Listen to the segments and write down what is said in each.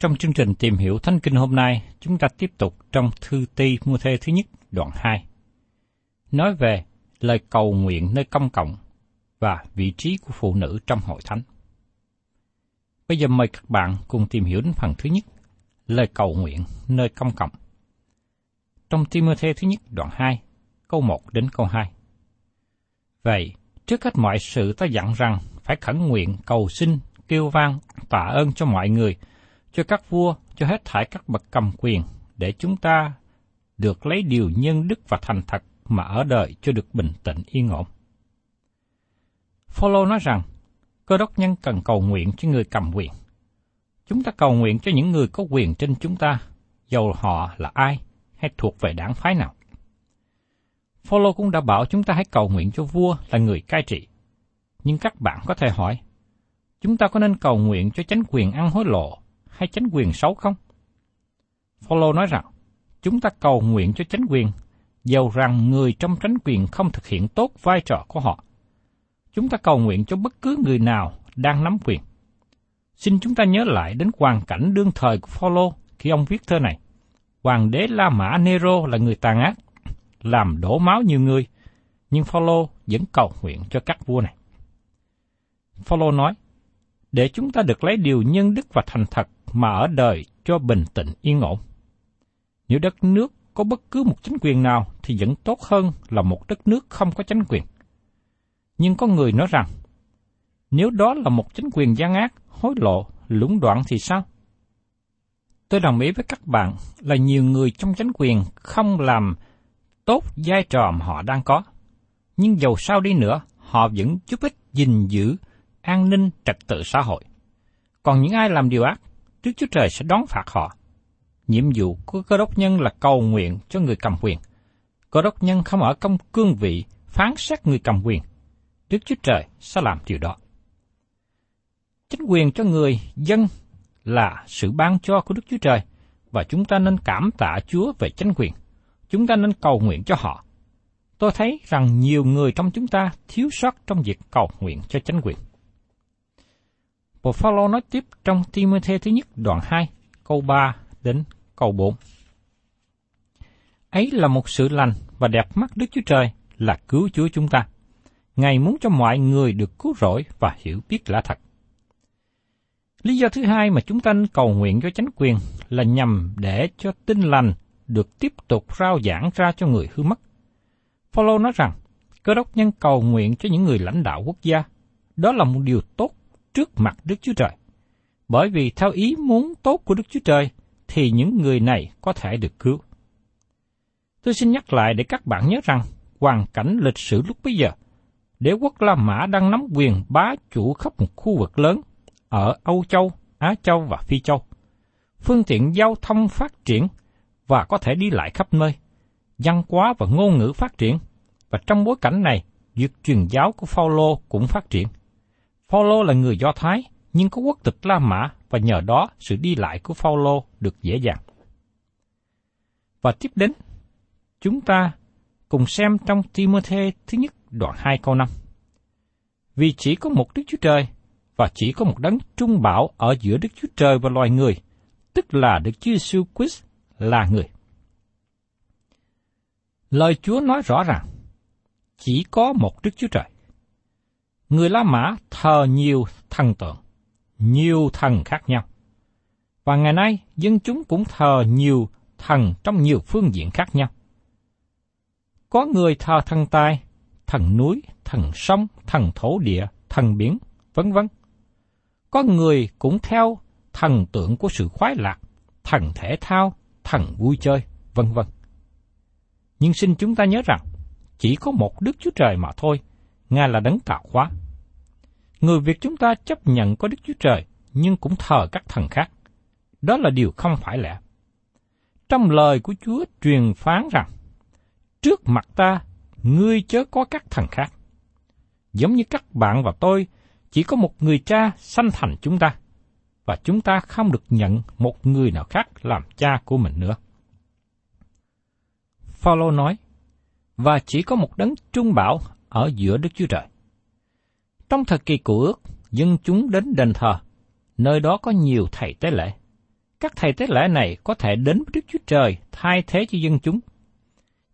Trong chương trình tìm hiểu Thánh Kinh hôm nay, chúng ta tiếp tục trong thư ti mua thê thứ nhất đoạn 2. Nói về lời cầu nguyện nơi công cộng và vị trí của phụ nữ trong hội thánh. Bây giờ mời các bạn cùng tìm hiểu đến phần thứ nhất, lời cầu nguyện nơi công cộng. Trong Timothy thứ nhất đoạn 2, câu 1 đến câu 2. Vậy, trước hết mọi sự ta dặn rằng phải khẩn nguyện cầu xin, kêu vang, tạ ơn cho mọi người, cho các vua, cho hết thảy các bậc cầm quyền, để chúng ta được lấy điều nhân đức và thành thật mà ở đời cho được bình tĩnh yên ổn. Phaolô nói rằng, cơ đốc nhân cần cầu nguyện cho người cầm quyền. Chúng ta cầu nguyện cho những người có quyền trên chúng ta, dầu họ là ai hay thuộc về đảng phái nào. Phaolô cũng đã bảo chúng ta hãy cầu nguyện cho vua là người cai trị. Nhưng các bạn có thể hỏi, chúng ta có nên cầu nguyện cho chánh quyền ăn hối lộ hay chánh quyền xấu không? Phaolô nói rằng, chúng ta cầu nguyện cho chánh quyền, dầu rằng người trong chánh quyền không thực hiện tốt vai trò của họ. Chúng ta cầu nguyện cho bất cứ người nào đang nắm quyền. Xin chúng ta nhớ lại đến hoàn cảnh đương thời của Phaolô khi ông viết thơ này. Hoàng đế La Mã Nero là người tàn ác, làm đổ máu nhiều người, nhưng Phaolô vẫn cầu nguyện cho các vua này. Phaolô nói, để chúng ta được lấy điều nhân đức và thành thật mà ở đời cho bình tĩnh yên ổn. Nếu đất nước có bất cứ một chính quyền nào thì vẫn tốt hơn là một đất nước không có chính quyền. Nhưng có người nói rằng, nếu đó là một chính quyền gian ác, hối lộ, lũng đoạn thì sao? Tôi đồng ý với các bạn là nhiều người trong chính quyền không làm tốt vai trò mà họ đang có. Nhưng dầu sao đi nữa, họ vẫn giúp ích gìn giữ an ninh trật tự xã hội. Còn những ai làm điều ác, Đức Chúa Trời sẽ đón phạt họ. Nhiệm vụ của cơ đốc nhân là cầu nguyện cho người cầm quyền. Cơ đốc nhân không ở công cương vị phán xét người cầm quyền. Đức Chúa Trời sẽ làm điều đó. Chính quyền cho người dân là sự ban cho của Đức Chúa Trời, và chúng ta nên cảm tạ Chúa về chính quyền. Chúng ta nên cầu nguyện cho họ. Tôi thấy rằng nhiều người trong chúng ta thiếu sót trong việc cầu nguyện cho chính quyền. Bộ Phaolô nói tiếp trong Timothy thứ nhất đoạn 2, câu 3 đến câu 4. Ấy là một sự lành và đẹp mắt Đức Chúa Trời là cứu Chúa chúng ta. Ngài muốn cho mọi người được cứu rỗi và hiểu biết lẽ thật. Lý do thứ hai mà chúng ta nên cầu nguyện cho chánh quyền là nhằm để cho tin lành được tiếp tục rao giảng ra cho người hư mất. Phaolô nói rằng, cơ đốc nhân cầu nguyện cho những người lãnh đạo quốc gia. Đó là một điều tốt trước mặt Đức Chúa Trời. Bởi vì theo ý muốn tốt của Đức Chúa Trời, thì những người này có thể được cứu. Tôi xin nhắc lại để các bạn nhớ rằng, hoàn cảnh lịch sử lúc bấy giờ, đế quốc La Mã đang nắm quyền bá chủ khắp một khu vực lớn ở Âu Châu, Á Châu và Phi Châu. Phương tiện giao thông phát triển và có thể đi lại khắp nơi. Văn hóa và ngôn ngữ phát triển, và trong bối cảnh này, việc truyền giáo của Phaolô cũng phát triển. Paulo là người Do Thái, nhưng có quốc tịch La Mã và nhờ đó sự đi lại của Paulo được dễ dàng. Và tiếp đến, chúng ta cùng xem trong Timothy thứ nhất đoạn 2 câu 5. Vì chỉ có một Đức Chúa Trời và chỉ có một đấng trung bảo ở giữa Đức Chúa Trời và loài người, tức là Đức Chúa Giêsu Christ là người. Lời Chúa nói rõ ràng, chỉ có một Đức Chúa Trời. Người La Mã thờ nhiều thần tượng, nhiều thần khác nhau. Và ngày nay, dân chúng cũng thờ nhiều thần trong nhiều phương diện khác nhau. Có người thờ thần tài, thần núi, thần sông, thần thổ địa, thần biển, vân vân. Có người cũng theo thần tượng của sự khoái lạc, thần thể thao, thần vui chơi, vân vân. Nhưng xin chúng ta nhớ rằng, chỉ có một Đức Chúa Trời mà thôi, Ngài là đấng tạo hóa. Người Việt chúng ta chấp nhận có Đức Chúa Trời, nhưng cũng thờ các thần khác. Đó là điều không phải lẽ. Trong lời của Chúa truyền phán rằng, trước mặt ta, ngươi chớ có các thần khác. Giống như các bạn và tôi, chỉ có một người cha sanh thành chúng ta, và chúng ta không được nhận một người nào khác làm cha của mình nữa. Phaolô nói, và chỉ có một đấng trung bảo ở giữa Đức Chúa Trời. Trong thời kỳ cũ ước, dân chúng đến đền thờ, nơi đó có nhiều thầy tế lễ. Các thầy tế lễ này có thể đến với Đức Chúa Trời thay thế cho dân chúng.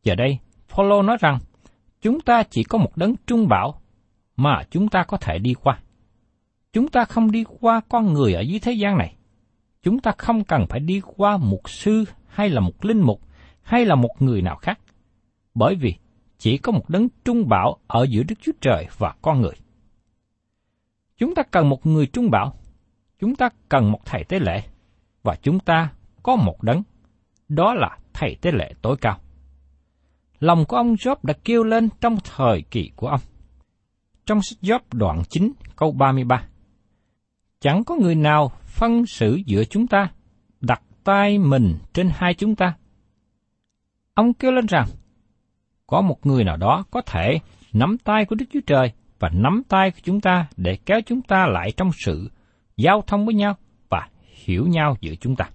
Giờ đây, Phaolô nói rằng, chúng ta chỉ có một đấng trung bảo mà chúng ta có thể đi qua. Chúng ta không đi qua con người ở dưới thế gian này. Chúng ta không cần phải đi qua một sư hay là một linh mục hay là một người nào khác. Bởi vì chỉ có một đấng trung bảo ở giữa Đức Chúa Trời và con người. Chúng ta cần một người trung bảo, chúng ta cần một thầy tế lễ, và chúng ta có một đấng, đó là thầy tế lễ tối cao. Lòng của ông Job đã kêu lên trong thời kỳ của ông. Trong sách Job đoạn 9 câu 33 Chẳng có người nào phân xử giữa chúng ta, đặt tay mình trên hai chúng ta. Ông kêu lên rằng, có một người nào đó có thể nắm tay của Đức Chúa Trời và nắm tay của chúng ta để kéo chúng ta lại trong sự giao thông với nhau và hiểu nhau giữa chúng ta.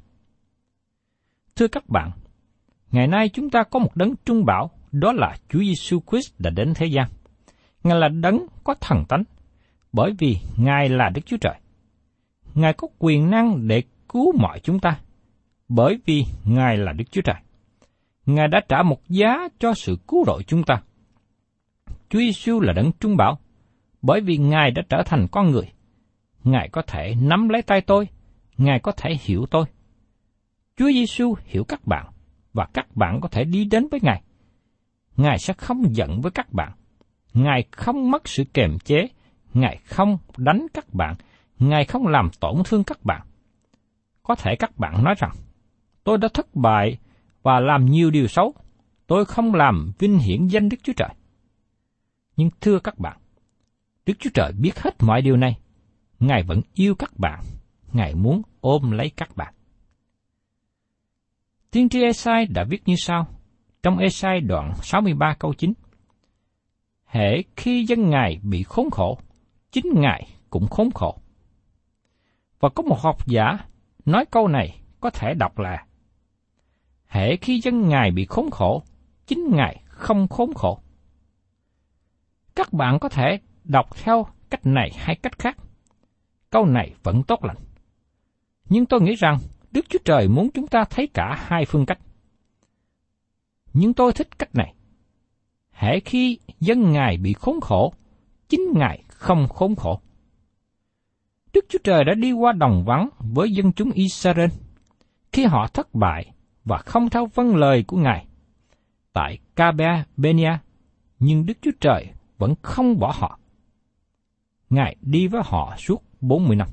Thưa các bạn, ngày nay chúng ta có một đấng trung bảo, đó là Chúa Giêsu Christ đã đến thế gian. Ngài là đấng có thần tánh, bởi vì Ngài là Đức Chúa Trời. Ngài có quyền năng để cứu mọi chúng ta, bởi vì Ngài là Đức Chúa Trời. Ngài đã trả một giá cho sự cứu rỗi chúng ta. Chúa Giêsu là đấng trung bảo, bởi vì Ngài đã trở thành con người. Ngài có thể nắm lấy tay tôi, Ngài có thể hiểu tôi. Chúa Giêsu hiểu các bạn, và các bạn có thể đi đến với Ngài. Ngài sẽ không giận với các bạn. Ngài không mất sự kềm chế, Ngài không đánh các bạn, Ngài không làm tổn thương các bạn. Có thể các bạn nói rằng, tôi đã thất bại và làm nhiều điều xấu, tôi không làm vinh hiển danh Đức Chúa Trời. Nhưng thưa các bạn, Đức Chúa Trời biết hết mọi điều này. Ngài vẫn yêu các bạn. Ngài muốn ôm lấy các bạn. Tiên tri Esai đã viết như sau, trong Esai đoạn 63 câu 9. Hễ khi dân Ngài bị khốn khổ, chính Ngài cũng khốn khổ. Và có một học giả nói câu này có thể đọc là Hễ khi dân Ngài bị khốn khổ, chính Ngài không khốn khổ. Các bạn có thể đọc theo cách này hay cách khác. Câu này vẫn tốt lành. Nhưng tôi nghĩ rằng Đức Chúa Trời muốn chúng ta thấy cả hai phương cách. Nhưng tôi thích cách này. Hễ khi dân Ngài bị khốn khổ, chính Ngài không khốn khổ. Đức Chúa Trời đã đi qua đồng vắng với dân chúng Israel khi họ thất bại và không theo vâng lời của Ngài. Tại Kabe Benia, nhưng Đức Chúa Trời vẫn không bỏ họ. Ngài đi với họ suốt 40 năm.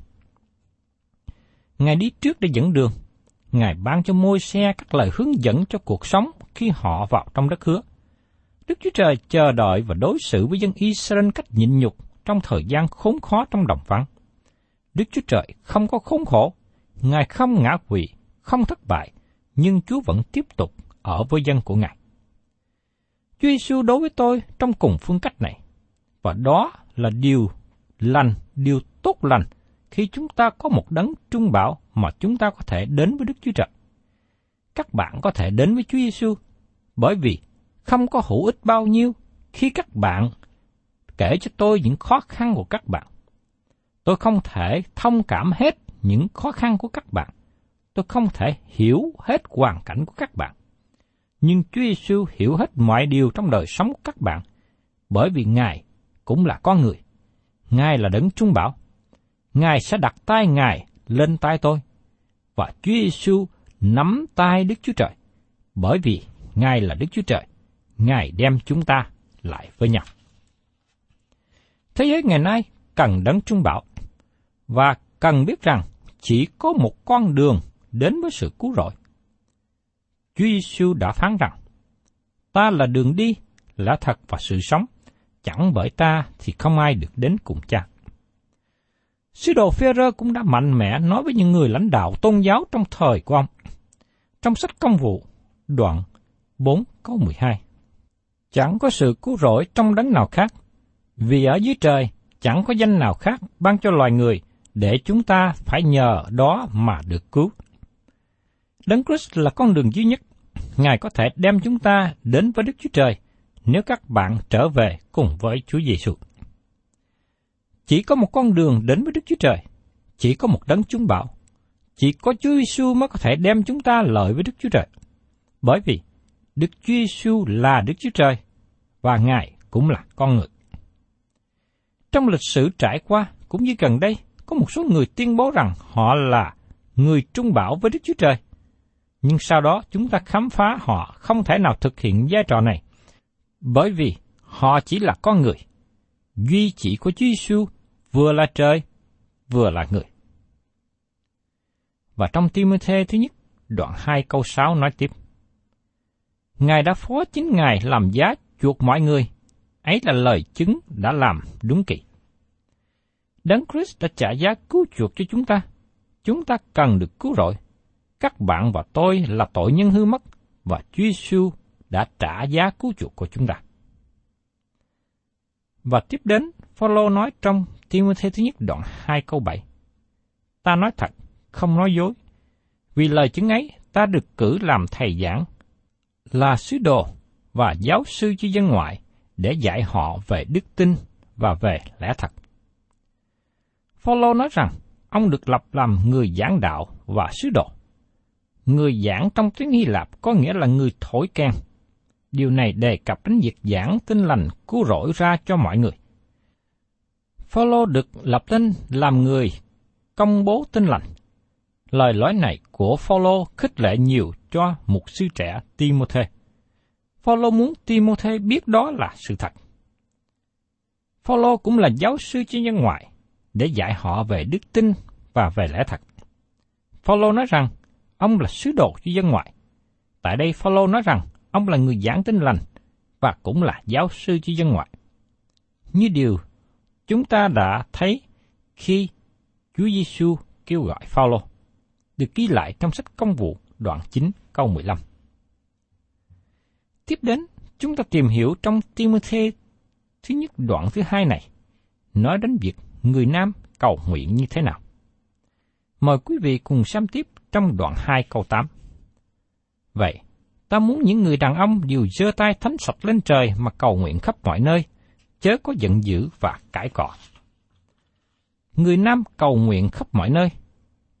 Ngài đi trước để dẫn đường. Ngài ban cho môi xe các lời hướng dẫn cho cuộc sống khi họ vào trong đất hứa. Đức Chúa Trời chờ đợi và đối xử với dân Israel cách nhịn nhục trong thời gian khốn khó trong đồng vắng. Đức Chúa Trời không có khốn khổ, Ngài không ngã quỵ, không thất bại, nhưng Chúa vẫn tiếp tục ở với dân của Ngài. Chúa Giêsu đối với tôi trong cùng phương cách này, và đó là điều lành, điều tốt lành khi chúng ta có một đấng trung bảo mà chúng ta có thể đến với Đức Chúa Trời. Các bạn có thể đến với Chúa Giêsu bởi vì không có hữu ích bao nhiêu khi các bạn kể cho tôi những khó khăn của các bạn. Tôi không thể thông cảm hết những khó khăn của các bạn. Tôi không thể hiểu hết hoàn cảnh của các bạn. Nhưng Chúa Giêsu hiểu hết mọi điều trong đời sống của các bạn, bởi vì Ngài cũng là con người. Ngài là đấng trung bảo. Ngài sẽ đặt tay Ngài lên tay tôi. Và Chúa Giêsu nắm tay Đức Chúa Trời, bởi vì Ngài là Đức Chúa Trời. Ngài đem chúng ta lại với nhau. Thế giới ngày nay cần đấng trung bảo và cần biết rằng chỉ có một con đường đến với sự cứu rỗi. Chúa Giêsu đã phán rằng, Ta là đường đi, là thật và sự sống, chẳng bởi ta thì không ai được đến cùng cha. Sứ đồ Phêrô cũng đã mạnh mẽ nói với những người lãnh đạo tôn giáo trong thời của ông. Trong sách công vụ, đoạn 4 câu 12. Chẳng có sự cứu rỗi trong đấng nào khác, vì ở dưới trời chẳng có danh nào khác ban cho loài người để chúng ta phải nhờ đó mà được cứu. Đấng Christ là con đường duy nhất. Ngài có thể đem chúng ta đến với Đức Chúa Trời nếu các bạn trở về cùng với Chúa Giêsu. Chỉ có một con đường đến với Đức Chúa Trời, chỉ có một đấng chúng bảo, chỉ có Chúa Giêsu mới có thể đem chúng ta lợi với Đức Chúa Trời. Bởi vì Đức Chúa Giêsu là Đức Chúa Trời và Ngài cũng là con người. Trong lịch sử trải qua cũng như gần đây, có một số người tuyên bố rằng họ là người trung bảo với Đức Chúa Trời. Nhưng sau đó chúng ta khám phá họ không thể nào thực hiện vai trò này, bởi vì họ chỉ là con người. Duy chỉ của Chúa Giêsu vừa là trời, vừa là người. Và trong Timothy thứ nhất, đoạn 2 câu 6 nói tiếp. Ngài đã phó chính Ngài làm giá chuộc mọi người, ấy là lời chứng đã làm đúng kỳ. Đấng Christ đã trả giá cứu chuộc cho chúng ta. Chúng ta cần được cứu rỗi. Các bạn và tôi là tội nhân hư mất, và Chúa Giêsu đã trả giá cứu chuộc của chúng ta. Và tiếp đến, Phaolô nói trong Timothy thứ nhất đoạn 2 câu 7. Ta nói thật, không nói dối. Vì lời chứng ấy, ta được cử làm thầy giảng, là sứ đồ và giáo sư cho dân ngoại để dạy họ về đức tin và về lẽ thật. Phaolô nói rằng ông được lập làm người giảng đạo và sứ đồ. Người giảng trong tiếng Hy Lạp có nghĩa là người thổi kèn. Điều này đề cập đến việc giảng tin lành, cứu rỗi ra cho mọi người. Phaolô được lập tên làm người công bố tin lành. Lời nói này của Phaolô khích lệ nhiều cho một sư trẻ Timôthê. Phaolô muốn Timôthê biết đó là sự thật. Phaolô cũng là giáo sư cho nhân ngoại để dạy họ về đức tin và về lẽ thật. Phaolô nói rằng ông là sứ đồ cho dân ngoại. Tại đây Phaolô nói rằng ông là người giảng tin lành và cũng là giáo sư cho dân ngoại. Như điều chúng ta đã thấy khi Chúa Giêsu kêu gọi Phaolô được ghi lại trong sách Công vụ đoạn 9 câu 15. Tiếp đến, chúng ta tìm hiểu trong Timothy thứ nhất đoạn thứ hai này, nói đến việc người nam cầu nguyện như thế nào. Mời quý vị cùng xem tiếp trong đoạn 2 câu 8. Vậy, ta muốn những người đàn ông đều giơ tay thánh sạch lên trời mà cầu nguyện khắp mọi nơi, chớ có giận dữ và cãi cọ. Người nam cầu nguyện khắp mọi nơi.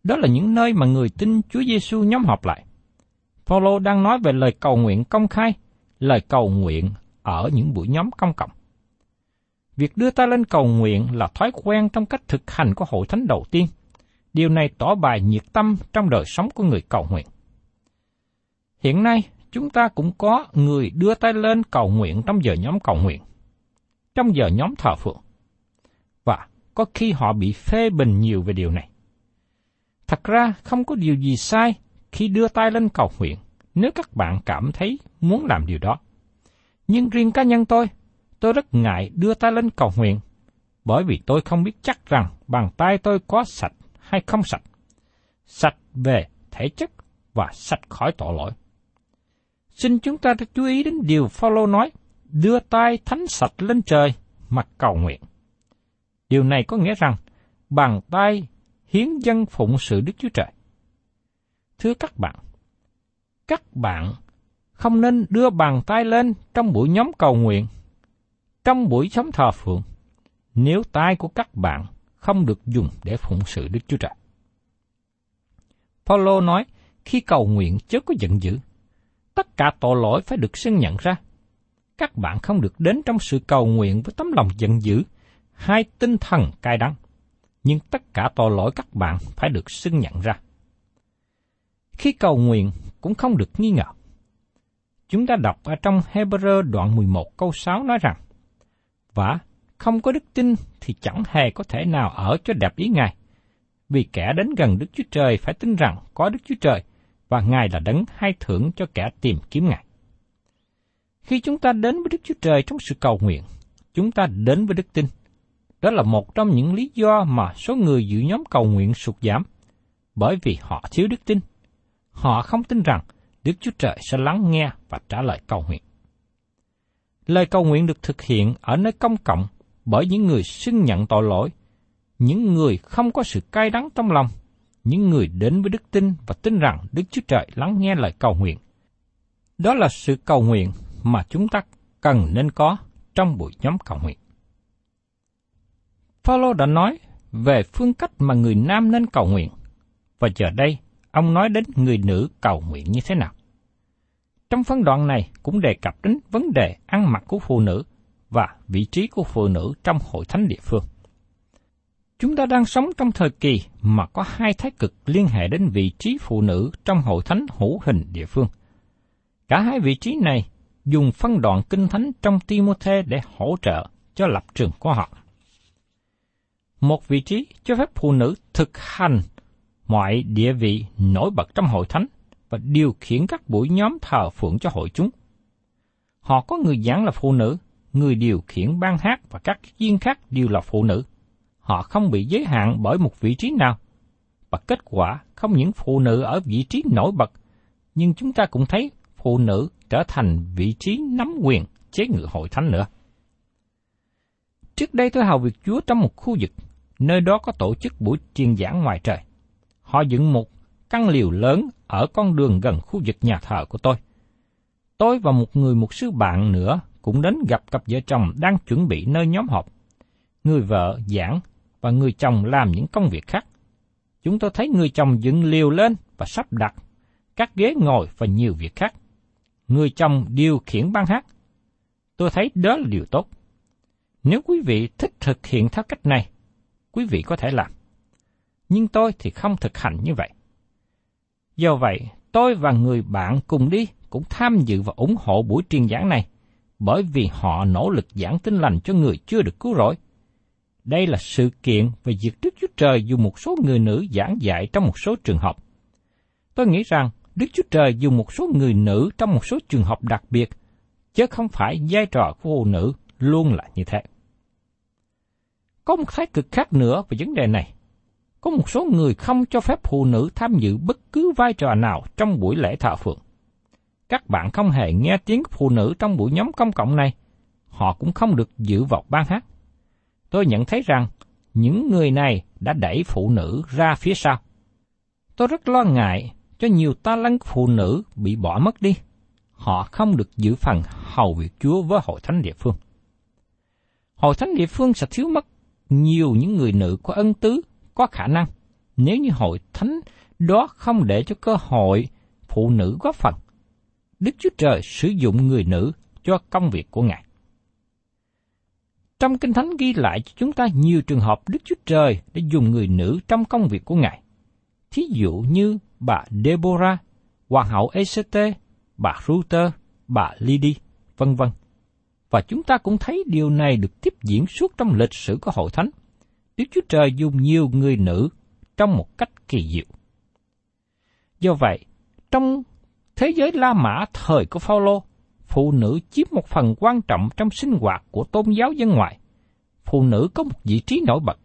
Đó là những nơi mà người tin Chúa Giêsu nhóm họp lại. Phaolô đang nói về lời cầu nguyện công khai, lời cầu nguyện ở những buổi nhóm công cộng. Việc đưa ta lên cầu nguyện là thói quen trong cách thực hành của hội thánh đầu tiên. Điều này tỏ bài nhiệt tâm trong đời sống của người cầu nguyện. Hiện nay, chúng ta cũng có người đưa tay lên cầu nguyện trong giờ nhóm cầu nguyện, trong giờ nhóm thờ phượng. Và có khi họ bị phê bình nhiều về điều này. Thật ra không có điều gì sai khi đưa tay lên cầu nguyện nếu các bạn cảm thấy muốn làm điều đó. Nhưng riêng cá nhân tôi, tôi rất ngại đưa tay lên cầu nguyện, bởi vì tôi không biết chắc rằng bàn tay tôi có sạch hay không sạch. Sạch về thể chất và sạch khỏi tội lỗi. Xin chúng ta chú ý đến điều Phaolô nói, đưa tay thánh sạch lên trời mà cầu nguyện. Điều này có nghĩa rằng, bàn tay hiến dân phụng sự Đức Chúa Trời. Thưa các bạn, các bạn không nên đưa bàn tay lên trong buổi nhóm cầu nguyện, trong buổi sống thờ phượng, nếu tay của các bạn không được dùng để phụng sự Đức Chúa Trời. Paulo nói, khi cầu nguyện chớ có giận dữ, tất cả tội lỗi phải được xưng nhận ra. Các bạn không được đến trong sự cầu nguyện với tấm lòng giận dữ, hai tinh thần cay đắng, nhưng tất cả tội lỗi các bạn phải được xưng nhận ra. Khi cầu nguyện cũng không được nghi ngờ. Chúng ta đọc ở trong Hebrew đoạn 11 câu 6 nói rằng, Và không có đức tin thì chẳng hề có thể nào ở cho đẹp ý Ngài. Vì kẻ đến gần Đức Chúa Trời phải tin rằng có Đức Chúa Trời, và Ngài là đấng hay thưởng cho kẻ tìm kiếm Ngài. Khi chúng ta đến với Đức Chúa Trời trong sự cầu nguyện, chúng ta đến với đức tin. Đó là một trong những lý do mà số người dự nhóm cầu nguyện sụt giảm, bởi vì họ thiếu đức tin. Họ không tin rằng Đức Chúa Trời sẽ lắng nghe và trả lời cầu nguyện. Lời cầu nguyện được thực hiện ở nơi công cộng bởi những người xưng nhận tội lỗi, những người không có sự cay đắng trong lòng, những người đến với đức tin và tin rằng Đức Chúa Trời lắng nghe lời cầu nguyện. Đó là sự cầu nguyện mà chúng ta cần nên có trong buổi nhóm cầu nguyện. Phaolô đã nói về phương cách mà người nam nên cầu nguyện, và giờ đây ông nói đến người nữ cầu nguyện như thế nào. Trong phân đoạn này cũng đề cập đến vấn đề ăn mặc của phụ nữ và vị trí của phụ nữ trong hội thánh địa phương. Chúng ta đang sống trong thời kỳ mà có hai thái cực liên hệ đến vị trí phụ nữ trong hội thánh hữu hình địa phương. Cả hai vị trí này dùng phân đoạn kinh thánh trong Timothy để hỗ trợ cho lập trường của họ. Một vị trí cho phép phụ nữ thực hành mọi địa vị nổi bật trong hội thánh và điều khiển các buổi nhóm thờ phượng cho hội chúng. Họ có người giảng là phụ nữ, người điều khiển ban hát và các viên khác đều là phụ nữ. Họ không bị giới hạn bởi một vị trí nào. Và kết quả không những phụ nữ ở vị trí nổi bật, nhưng chúng ta cũng thấy phụ nữ trở thành vị trí nắm quyền chế ngự hội thánh nữa. Trước đây tôi hầu việc Chúa trong một khu vực, nơi đó có tổ chức buổi truyền giảng ngoài trời. Họ dựng một căn liều lớn ở con đường gần khu vực nhà thờ của tôi. Tôi và một người một sư bạn nữa cũng đến gặp cặp vợ chồng đang chuẩn bị nơi nhóm họp. Người vợ giảng và người chồng làm những công việc khác. Chúng tôi thấy người chồng dựng liều lên và sắp đặt các ghế ngồi và nhiều việc khác. Người chồng điều khiển ban hát. Tôi thấy đó là điều tốt. Nếu quý vị thích thực hiện theo cách này, quý vị có thể làm. Nhưng tôi thì không thực hành như vậy. Do vậy, tôi và người bạn cùng đi cũng tham dự và ủng hộ buổi truyền giảng này, bởi vì họ nỗ lực giảng tin lành cho người chưa được cứu rỗi. Đây là sự kiện về việc Đức Chúa Trời dùng một số người nữ giảng dạy trong một số trường hợp. Tôi nghĩ rằng Đức Chúa Trời dùng một số người nữ trong một số trường hợp đặc biệt, chứ không phải vai trò của phụ nữ luôn là như thế. Có một thái cực khác nữa về vấn đề này. Có một số người không cho phép phụ nữ tham dự bất cứ vai trò nào trong buổi lễ thờ phượng. Các bạn không hề nghe tiếng phụ nữ trong buổi nhóm công cộng này, họ cũng không được giữ vào ban hát. Tôi nhận thấy rằng những người này đã đẩy phụ nữ ra phía sau. Tôi rất lo ngại cho nhiều ta lăng phụ nữ bị bỏ mất đi. Họ không được giữ phần hầu việc Chúa với hội thánh địa phương. Hội thánh địa phương sẽ thiếu mất nhiều những người nữ có ân tứ có khả năng nếu như hội thánh đó không để cho cơ hội phụ nữ góp phần. Đức Chúa Trời sử dụng người nữ cho công việc của Ngài. Trong Kinh Thánh ghi lại cho chúng ta nhiều trường hợp Đức Chúa Trời đã dùng người nữ trong công việc của Ngài. Thí dụ như bà Deborah, Hoàng hậu Ect, bà Ruther, bà Lydia, vân vân. Và chúng ta cũng thấy điều này được tiếp diễn suốt trong lịch sử của hội thánh. Đức Chúa Trời dùng nhiều người nữ trong một cách kỳ diệu. Do vậy, trong thế giới La Mã thời của Phaolô, phụ nữ chiếm một phần quan trọng trong sinh hoạt của tôn giáo dân ngoại. Phụ nữ có một vị trí nổi bật.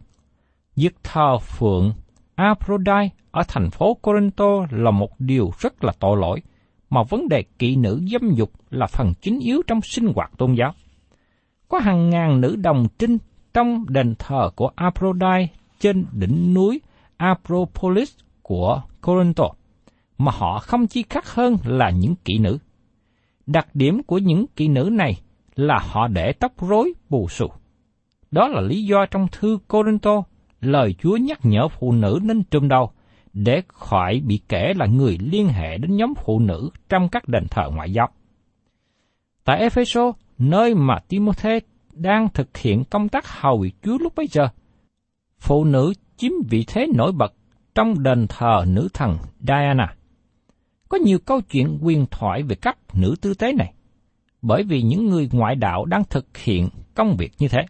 Việc thờ phượng Aphrodite ở thành phố Corinto là một điều rất là tội lỗi, mà vấn đề kỵ nữ dâm dục là phần chính yếu trong sinh hoạt tôn giáo. Có hàng ngàn nữ đồng trinh trong đền thờ của Aphrodite trên đỉnh núi Apropolis của Corinto, mà họ không chi khác hơn là những kỹ nữ. Đặc điểm của những kỹ nữ này là họ để tóc rối bù xù. Đó là lý do trong thư Corinto, lời Chúa nhắc nhở phụ nữ nên trùm đầu, để khỏi bị kể là người liên hệ đến nhóm phụ nữ trong các đền thờ ngoại giáo. Tại Epheso, nơi mà Timothy đang thực hiện công tác hầu việc Chúa lúc bấy giờ, phụ nữ chiếm vị thế nổi bật trong đền thờ nữ thần Diana. Có nhiều câu chuyện quyền thoại về các nữ tư tế này, bởi vì những người ngoại đạo đang thực hiện công việc như thế.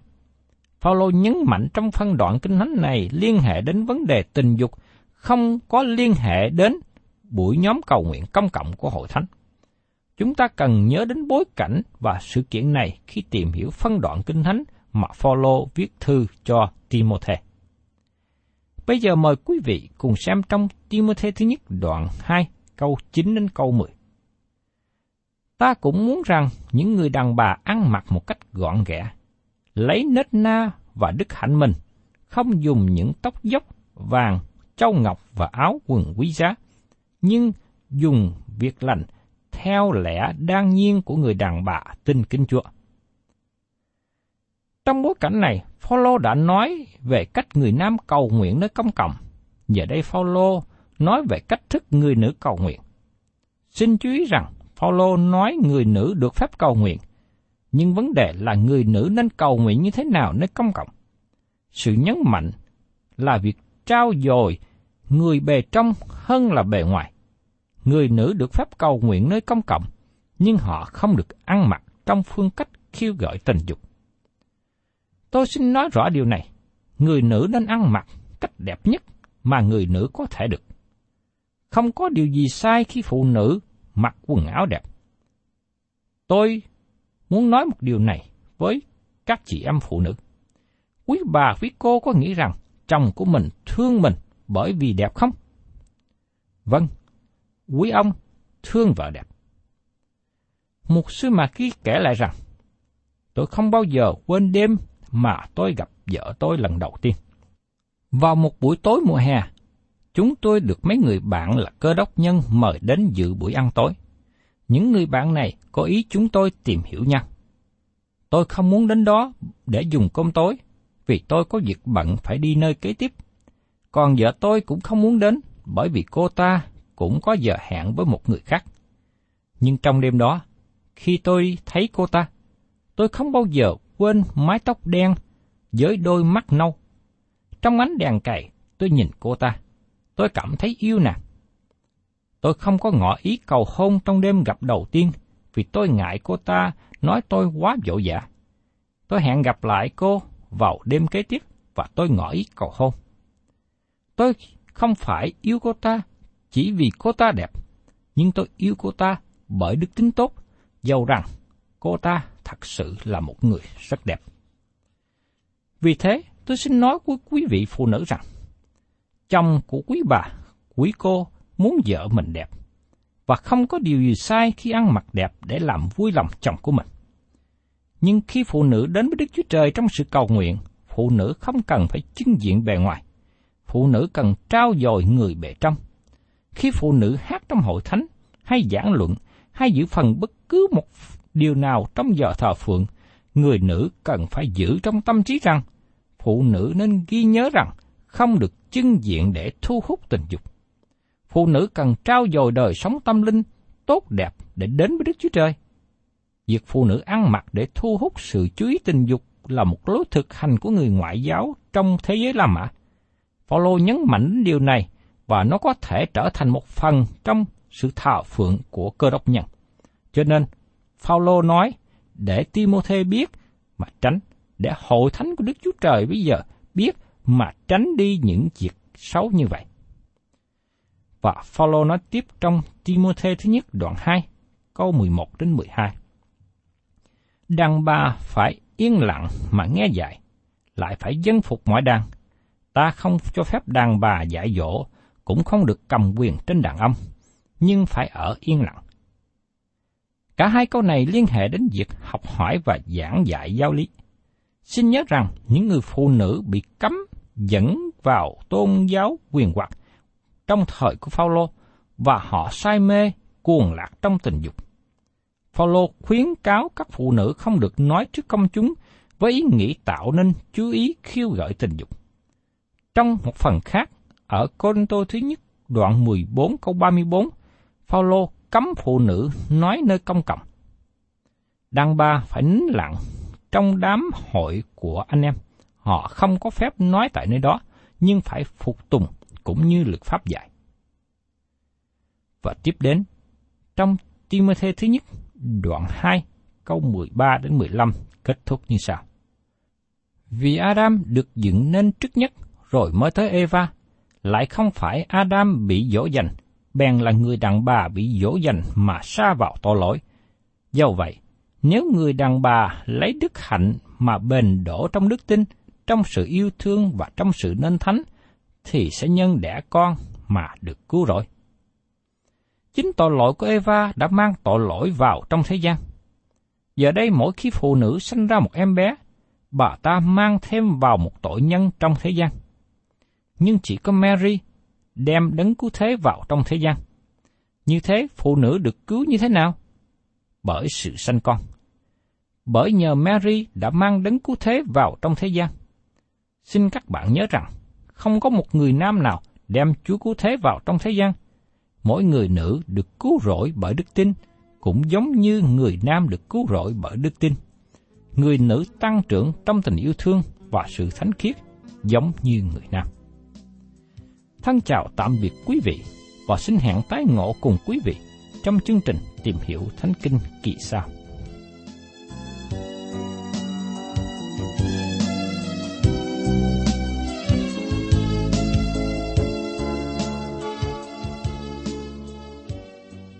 Phaolô nhấn mạnh trong phân đoạn kinh thánh này liên hệ đến vấn đề tình dục không có liên hệ đến buổi nhóm cầu nguyện công cộng của hội thánh. Chúng ta cần nhớ đến bối cảnh và sự kiện này khi tìm hiểu phân đoạn kinh thánh mà Phaolô viết thư cho Timothy. Bây giờ mời quý vị cùng xem trong Timothy thứ nhất đoạn 2 câu 9 đến câu 10. Ta cũng muốn rằng những người đàn bà ăn mặc một cách gọn ghẽ, lấy nết na và đức hạnh mình, không dùng những tóc dốc, vàng, châu ngọc và áo quần quý giá, nhưng dùng việc lành theo lẽ đan nhiên của người đàn bà tin kính Chúa. Trong bối cảnh này, Phaolô đã nói về cách người nam cầu nguyện nơi công cộng. Giờ đây Phaolô nói về cách thức người nữ cầu nguyện. Xin chú ý rằng Phaolô nói người nữ được phép cầu nguyện, nhưng vấn đề là người nữ nên cầu nguyện như thế nào nơi công cộng. Sự nhấn mạnh là việc trao dồi người bề trong hơn là bề ngoài. Người nữ được phép cầu nguyện nơi công cộng, nhưng họ không được ăn mặc trong phương cách khiêu gợi tình dục. Tôi xin nói rõ điều này, người nữ nên ăn mặc cách đẹp nhất mà người nữ có thể được. Không có điều gì sai khi phụ nữ mặc quần áo đẹp. Tôi muốn nói một điều này với các chị em phụ nữ. Quý bà, quý cô có nghĩ rằng chồng của mình thương mình bởi vì đẹp không? Vâng, quý ông thương vợ đẹp. Một sư mà ký kể lại rằng, tôi không bao giờ quên đêm mà tôi gặp vợ tôi lần đầu tiên. Vào một buổi tối mùa hè, chúng tôi được mấy người bạn là cơ đốc nhân mời đến dự buổi ăn tối. Những người bạn này có ý chúng tôi tìm hiểu nhau. Tôi không muốn đến đó để dùng cơm tối, vì tôi có việc bận phải đi nơi kế tiếp. Còn vợ tôi cũng không muốn đến, bởi vì cô ta cũng có giờ hẹn với một người khác. Nhưng trong đêm đó, khi tôi thấy cô ta, tôi không bao giờ quên mái tóc đen với đôi mắt nâu. Trong ánh đèn cày, tôi nhìn cô ta. Tôi cảm thấy yêu nàng. Tôi không có ngỏ ý cầu hôn trong đêm gặp đầu tiên, vì tôi ngại cô ta nói tôi quá vội vã. Tôi hẹn gặp lại cô vào đêm kế tiếp và tôi ngỏ ý cầu hôn. Tôi không phải yêu cô ta chỉ vì cô ta đẹp, nhưng tôi yêu cô ta bởi đức tính tốt, dầu rằng cô ta thật sự là một người rất đẹp. Vì thế, tôi xin nói với quý vị phụ nữ rằng, chồng của quý bà, quý cô muốn vợ mình đẹp, và không có điều gì sai khi ăn mặc đẹp để làm vui lòng chồng của mình. Nhưng khi phụ nữ đến với Đức Chúa Trời trong sự cầu nguyện, phụ nữ không cần phải trưng diện bề ngoài. Phụ nữ cần trao dồi người bề trong. Khi phụ nữ hát trong hội thánh, hay giảng luận, hay giữ phần bất cứ một điều nào trong giờ thờ phượng, người nữ cần phải giữ trong tâm trí rằng, phụ nữ nên ghi nhớ rằng không được chưng diện để thu hút tình dục. Phụ nữ cần trao dồi đời sống tâm linh tốt đẹp để đến với Đức Chúa Trời. Việc phụ nữ ăn mặc để thu hút sự chú ý tình dục là một lối thực hành của người ngoại giáo trong thế giới La Mã. Phaolô nhấn mạnh đến điều này và nó có thể trở thành một phần trong sự thảo phượng của cơ đốc nhân. Cho nên, Phaolô nói để Timôthê biết mà tránh, để hội thánh của Đức Chúa Trời bây giờ biết mà tránh đi những việc xấu như vậy. Và Phaolô nói tiếp trong Timôthê thứ nhất đoạn 2, câu 11 đến 12. Đàn bà phải yên lặng mà nghe dạy, lại phải dân phục mọi đàn. Ta không cho phép đàn bà dạy dỗ, cũng không được cầm quyền trên đàn ông, nhưng phải ở yên lặng. Cả hai câu này liên hệ đến việc học hỏi và giảng dạy giáo lý. Xin nhớ rằng những người phụ nữ bị cấm dẫn vào tôn giáo quyền hoặc trong thời của Phaolô và họ say mê cuồng lạc trong tình dục. Phaolô khuyến cáo các phụ nữ không được nói trước công chúng với ý nghĩ tạo nên chú ý khiêu gợi tình dục. Trong một phần khác, ở Corinto thứ nhất đoạn 14 câu 34, Phaolô cấm phụ nữ nói nơi công cộng. Đàn bà phải nín lặng trong đám hội của anh em. Họ không có phép nói tại nơi đó, nhưng phải phục tùng cũng như luật pháp dạy. Và tiếp đến, trong Timothy thứ nhất, đoạn 2, câu 13 đến 15 kết thúc như sau. Vì Adam được dựng nên trước nhất, rồi mới tới Eva, lại không phải Adam bị dỗ dành, bèn là người đàn bà bị dỗ dành mà xa vào tội lỗi. Do vậy, nếu người đàn bà lấy đức hạnh mà bền đổ trong đức tin, trong sự yêu thương và trong sự nên thánh, thì sẽ nhân đẻ con mà được cứu rỗi. Chính tội lỗi của Eva đã mang tội lỗi vào trong thế gian. Giờ đây mỗi khi phụ nữ sinh ra một em bé, bà ta mang thêm vào một tội nhân trong thế gian. Nhưng chỉ có Mary đem đấng cứu thế vào trong thế gian. Như thế phụ nữ được cứu như thế nào? Bởi sự sanh con. Bởi nhờ Mary đã mang đấng cứu thế vào trong thế gian. Xin các bạn nhớ rằng, không có một người nam nào đem Chúa cứu thế vào trong thế gian. Mỗi người nữ được cứu rỗi bởi đức tin, cũng giống như người nam được cứu rỗi bởi đức tin. Người nữ tăng trưởng trong tình yêu thương và sự thánh khiết, giống như người nam. Thân chào tạm biệt quý vị và xin hẹn tái ngộ cùng quý vị trong chương trình Tìm hiểu Thánh Kinh kỳ sau.